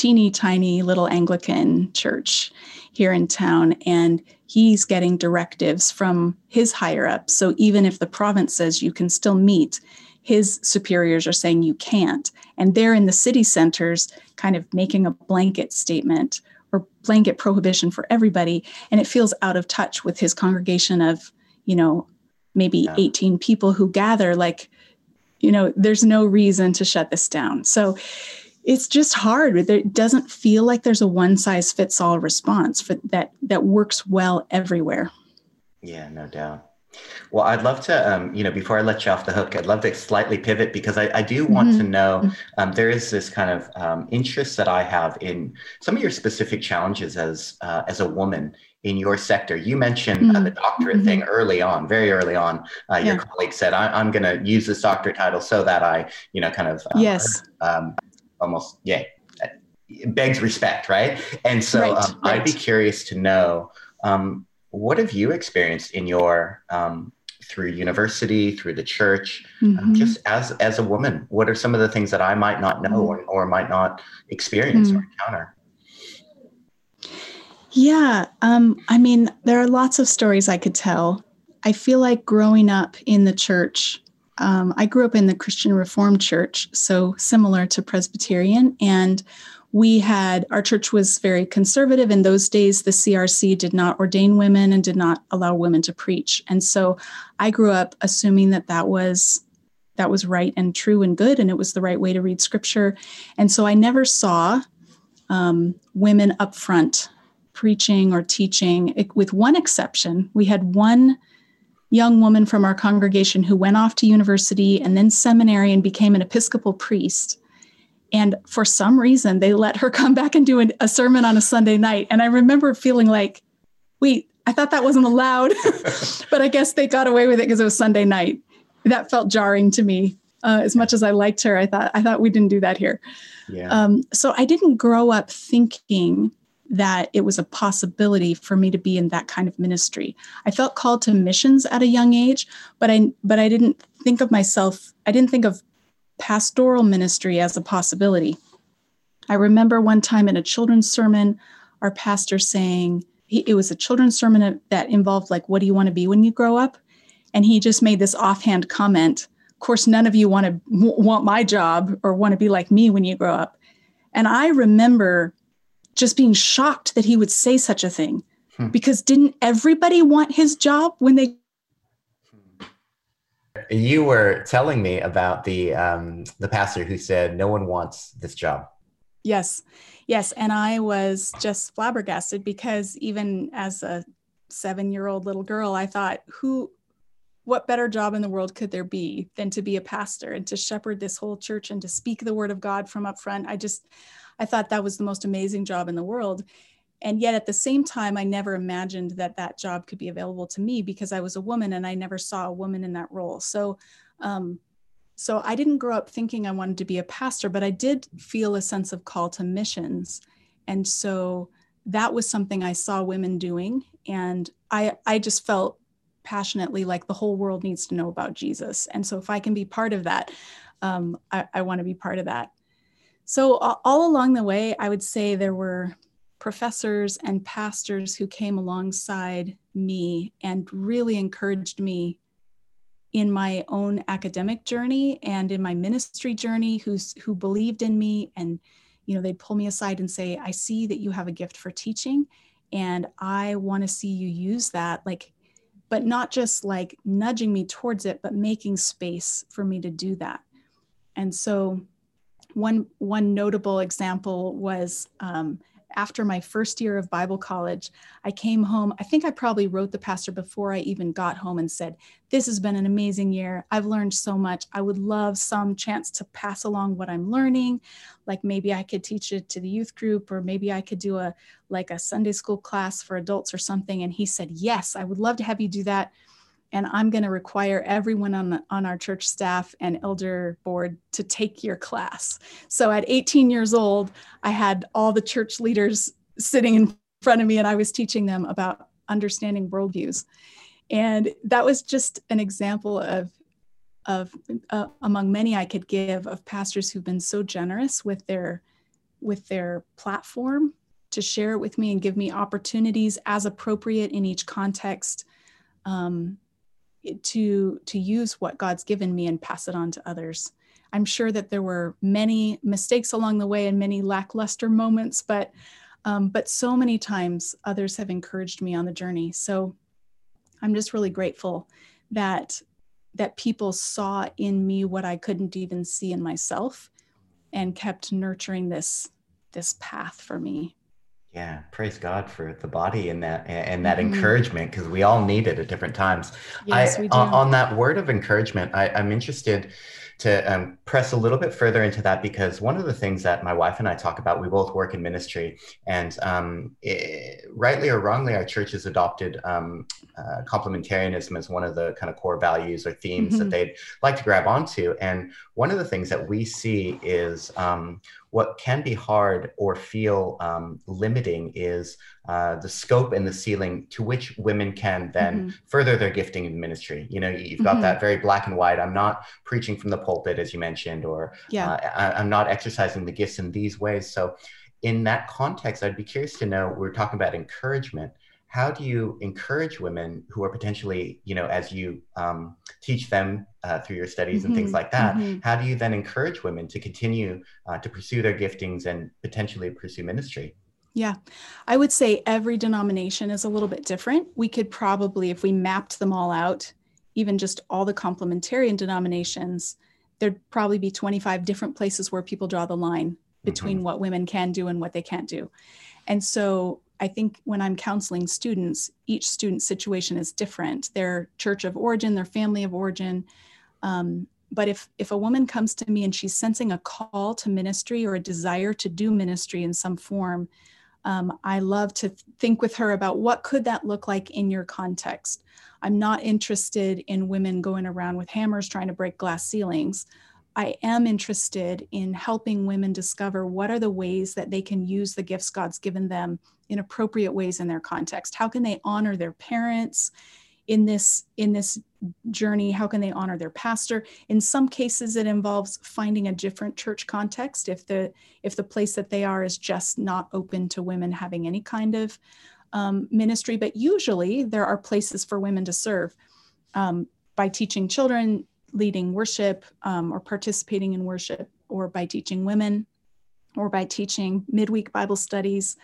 teeny tiny little Anglican church here in town, and he's getting directives from his higher up. So even if the province says you can still meet, his superiors are saying you can't. And they're in the city centers kind of making a blanket statement or blanket prohibition for everybody. And it feels out of touch with his congregation of, you know, maybe yeah. 18 people who gather. Like, you know, there's no reason to shut this down. So it's just hard. It doesn't feel like there's a one size fits all response for that that works well everywhere. Yeah, no doubt. Well, I'd love to, um, you know, before I let you off the hook, I'd love to slightly pivot because I, I do want mm-hmm. to know mm-hmm. um, there is this kind of um, interest that I have in some of your specific challenges as uh, as a woman in your sector. You mentioned mm-hmm. uh, the doctorate mm-hmm. thing early on, very early on. Uh, yeah. Your colleague said, I, am going to use this doctorate title so that I, you know, kind of um, yes. Almost yeah begs respect right and so right, um, right. i'd be curious to know um, what have you experienced in your um, through university through the church um, mm-hmm. just as as a woman what are some of the things that i might not know or, or might not experience mm-hmm. or encounter yeah um, i mean there are lots of stories i could tell i feel like growing up in the church um, I grew up in the Christian Reformed Church, so similar to Presbyterian. And we had, our church was very conservative. In those days, the CRC did not ordain women and did not allow women to preach. And so I grew up assuming that that was that was right and true and good and it was the right way to read scripture and so i never saw um, women up front preaching or teaching it, with one exception we had one young woman from our congregation who went off to university and then seminary and became an Episcopal priest. And for some reason, they let her come back and do a sermon on a Sunday night. And I remember feeling like, wait, I thought that wasn't allowed, but I guess they got away with it because it was Sunday night. That felt jarring to me. Uh, as much as I liked her, I thought I thought we didn't do that here. Yeah. Um, so I didn't grow up thinking that it was a possibility for me to be in that kind of ministry. I felt called to missions at a young age, but I but I didn't think of myself, I didn't think of pastoral ministry as a possibility. I remember one time in a children's sermon, our pastor saying, he, it was a children's sermon that involved like, what do you want to be when you grow up? And he just made this offhand comment. Of course, none of you want to want my job or want to be like me when you grow up. And I remember just being shocked that he would say such a thing hmm. because didn't everybody want his job when they you were telling me about the um, the pastor who said no one wants this job yes yes and i was just flabbergasted because even as a seven year old little girl i thought who what better job in the world could there be than to be a pastor and to shepherd this whole church and to speak the word of God from up front? I just, I thought that was the most amazing job in the world. And yet at the same time, I never imagined that that job could be available to me because I was a woman and I never saw a woman in that role. So, um, so I didn't grow up thinking I wanted to be a pastor, but I did feel a sense of call to missions. And so that was something I saw women doing. And I, I just felt passionately like the whole world needs to know about Jesus. And so if I can be part of that, um, I, I want to be part of that. So all along the way, I would say there were professors and pastors who came alongside me and really encouraged me in my own academic journey and in my ministry journey who's who believed in me and you know they'd pull me aside and say i see that you have a gift for teaching and i want to see you use that like but not just like nudging me towards it, but making space for me to do that. And so, one one notable example was um, after my first year of Bible college, I came home. I think I probably wrote the pastor before I even got home and said, This has been an amazing year. I've learned so much. I would love some chance to pass along what I'm learning. Like maybe I could teach it to the youth group, or maybe I could do a like a Sunday school class for adults or something. And he said, Yes, I would love to have you do that and I'm going to require everyone on, the, on our church staff and elder board to take your class. So at 18 years old, I had all the church leaders sitting in front of me and I was teaching them about understanding worldviews. And that was just an example of, of uh, among many I could give of pastors who've been so generous with their, with their platform to share it with me and give me opportunities as appropriate in each context um, to to use what God's given me and pass it on to others. I'm sure that there were many mistakes along the way and many lackluster moments, but um, but so many times others have encouraged me on the journey. So I'm just really grateful that that people saw in me what I couldn't even see in myself and kept nurturing this this path for me. Yeah, praise God for the body and that and that mm-hmm. encouragement because we all need it at different times. Yes, I, we do. On, on that word of encouragement, I, I'm interested to um, press a little bit further into that because one of the things that my wife and I talk about, we both work in ministry, and um, it, rightly or wrongly, our church has adopted um, uh, complementarianism as one of the kind of core values or themes mm-hmm. that they'd like to grab onto. And one of the things that we see is um, what can be hard or feel um, limiting is uh, the scope and the ceiling to which women can then mm-hmm. further their gifting in ministry. You know, you've got mm-hmm. that very black and white. I'm not preaching from the pulpit, as you mentioned, or yeah. uh, I, I'm not exercising the gifts in these ways. So, in that context, I'd be curious to know we're talking about encouragement how do you encourage women who are potentially you know as you um, teach them uh, through your studies mm-hmm. and things mm-hmm. like that mm-hmm. how do you then encourage women to continue uh, to pursue their giftings and potentially pursue ministry yeah, I would say every denomination is a little bit different. We could probably, if we mapped them all out, even just all the complementarian denominations, there'd probably be 25 different places where people draw the line between mm-hmm. what women can do and what they can't do. And so I think when I'm counseling students, each student situation is different. Their church of origin, their family of origin. Um, but if if a woman comes to me and she's sensing a call to ministry or a desire to do ministry in some form, um, I love to think with her about what could that look like in your context. I'm not interested in women going around with hammers trying to break glass ceilings. I am interested in helping women discover what are the ways that they can use the gifts God's given them in appropriate ways in their context. How can they honor their parents in this in this journey? How can they honor their pastor? In some cases it involves finding a different church context if the if the place that they are is just not open to women having any kind of um, ministry, but usually there are places for women to serve. Um, by teaching children leading worship um, or participating in worship or by teaching women or by teaching midweek Bible studies.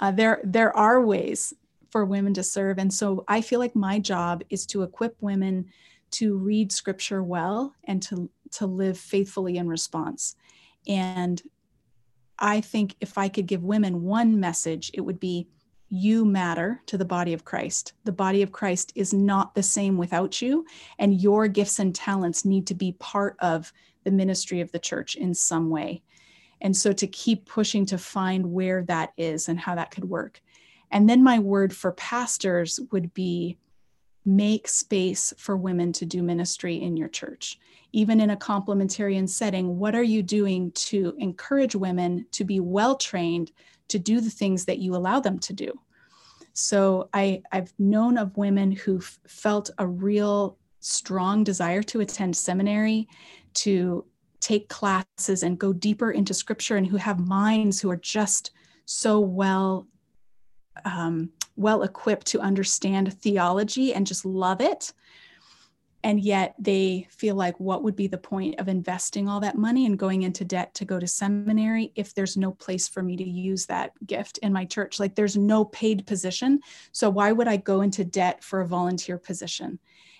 Uh, there, there are ways for women to serve. And so I feel like my job is to equip women to read scripture well and to, to live faithfully in response. And I think if I could give women one message, it would be you matter to the body of Christ. The body of Christ is not the same without you, and your gifts and talents need to be part of the ministry of the church in some way. And so to keep pushing to find where that is and how that could work. And then my word for pastors would be make space for women to do ministry in your church. Even in a complementarian setting, what are you doing to encourage women to be well trained to do the things that you allow them to do? So I, I've known of women who felt a real strong desire to attend seminary, to take classes and go deeper into scripture, and who have minds who are just so well um, well equipped to understand theology and just love it and yet they feel like what would be the point of investing all that money and going into debt to go to seminary if there's no place for me to use that gift in my church? Like there's no paid position. So why would i go into debt for a volunteer position?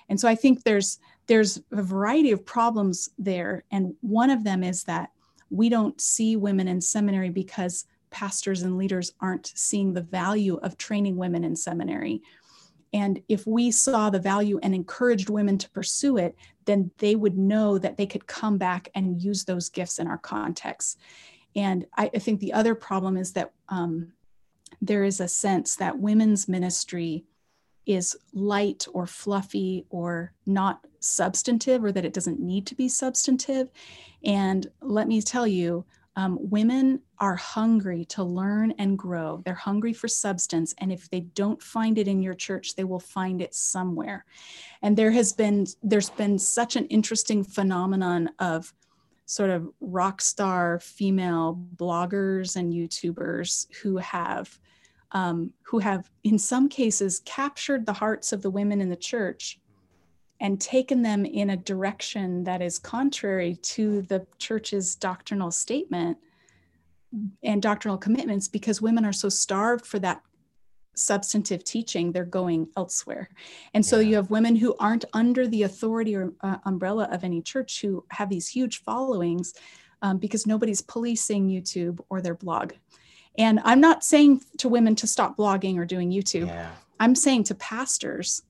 And so i think there's there's a variety of problems there. And one of them is that we don't see women in seminary because pastors and leaders aren't seeing the value of training women in seminary. And if we saw the value and encouraged women to pursue it, then they would know that they could come back and use those gifts in our context. And I, I think the other problem is that um, there is a sense that women's ministry is light or fluffy or not substantive, or that it doesn't need to be substantive. And let me tell you, um, women are hungry to learn and grow. They're hungry for substance. And if they don't find it in your church, they will find it somewhere. And there has been, there's been such an interesting phenomenon of sort of rock star female bloggers and YouTubers who have, um, who have in some cases captured the hearts of the women in the church and taken them in a direction that is contrary to the church's doctrinal statement and doctrinal commitments because women are so starved for that substantive teaching they're going elsewhere and so yeah. you have women who aren't under the authority or uh, umbrella of any church who have these huge followings um, because nobody's policing youtube or their blog and i'm not saying to women to stop blogging or doing youtube yeah. i'm saying to pastors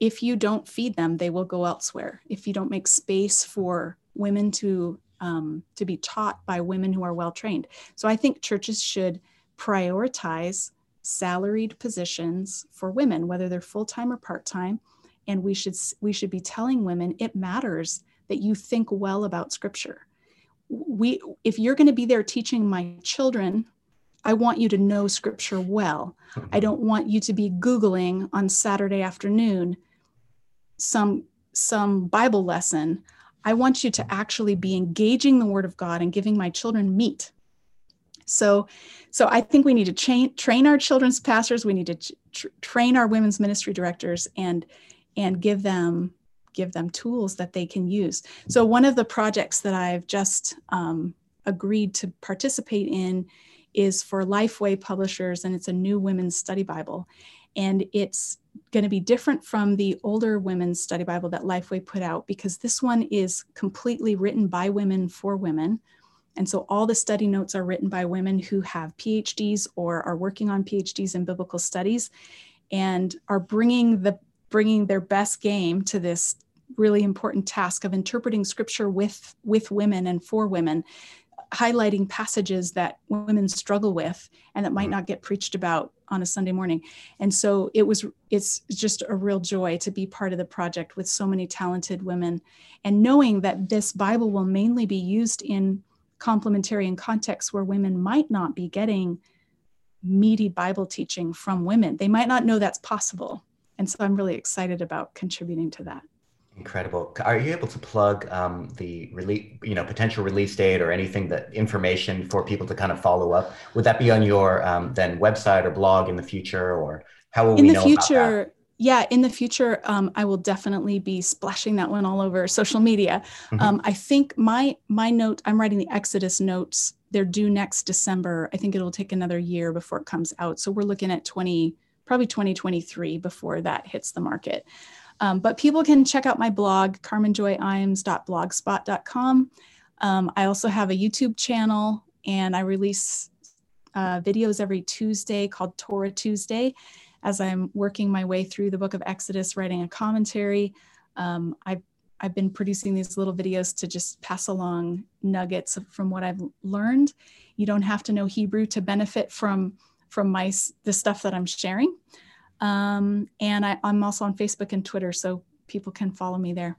If you don't feed them, they will go elsewhere. If you don't make space for women to um, to be taught by women who are well trained. So I think churches should prioritize salaried positions for women, whether they're full time or part time. And we should we should be telling women it matters that you think well about Scripture. We, if you're going to be there teaching my children I want you to know scripture well. I don't want you to be Googling on Saturday afternoon some, some Bible lesson. I want you to actually be engaging the word of God and giving my children meat. So, so I think we need to train, train our children's pastors. We need to tr- train our women's ministry directors and, and give them give them tools that they can use. So one of the projects that I've just um, agreed to participate in is for Lifeway Publishers, and it's a new women's study Bible. And it's going to be different from the older women's study Bible that Lifeway put out because this one is completely written by women for women. And so all the study notes are written by women who have PhDs or are working on PhDs in biblical studies and are bringing the bringing their best game to this really important task of interpreting scripture with with women and for women highlighting passages that women struggle with and that might mm-hmm. not get preached about on a Sunday morning. And so it was it's just a real joy to be part of the project with so many talented women and knowing that this Bible will mainly be used in complementarian contexts where women might not be getting meaty Bible teaching from women. They might not know that's possible. And so I'm really excited about contributing to that. Incredible. Are you able to plug um, the release, you know, potential release date or anything that information for people to kind of follow up? Would that be on your um, then website or blog in the future, or how will in we the future? Yeah, in the future, um, I will definitely be splashing that one all over social media. Mm-hmm. Um, I think my my note, I'm writing the Exodus notes. They're due next December. I think it'll take another year before it comes out. So we're looking at 20, probably 2023 before that hits the market. Um, but people can check out my blog, carmenjoyimes.blogspot.com. Um, I also have a YouTube channel and I release uh, videos every Tuesday called Torah Tuesday as I'm working my way through the book of Exodus, writing a commentary. Um, I've I've been producing these little videos to just pass along nuggets from what I've learned. You don't have to know Hebrew to benefit from from my the stuff that I'm sharing. Um, and I, I'm also on Facebook and Twitter, so people can follow me there.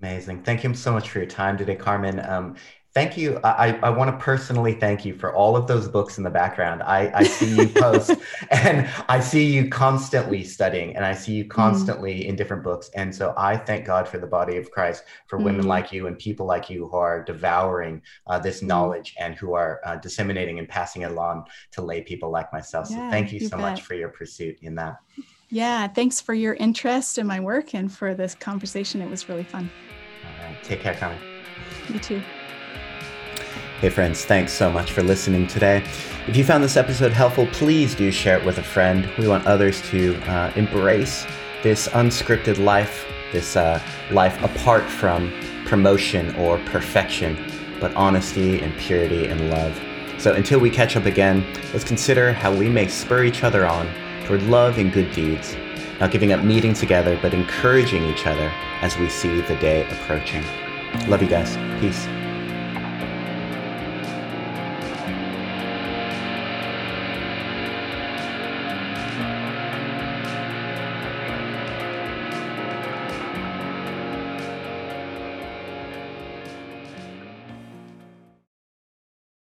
Amazing. Thank you so much for your time today, Carmen. Um, Thank you. I, I want to personally thank you for all of those books in the background. I, I see you post and I see you constantly studying and I see you mm. constantly mm. in different books. And so I thank God for the body of Christ, for mm. women like you and people like you who are devouring uh, this mm. knowledge and who are uh, disseminating and passing it along to lay people like myself. Yeah, so thank you, you so bet. much for your pursuit in that. Yeah, thanks for your interest in my work and for this conversation. It was really fun. All right. Take care, Connie. You too. Hey, friends, thanks so much for listening today. If you found this episode helpful, please do share it with a friend. We want others to uh, embrace this unscripted life, this uh, life apart from promotion or perfection, but honesty and purity and love. So until we catch up again, let's consider how we may spur each other on toward love and good deeds, not giving up meeting together, but encouraging each other as we see the day approaching. Love you guys. Peace.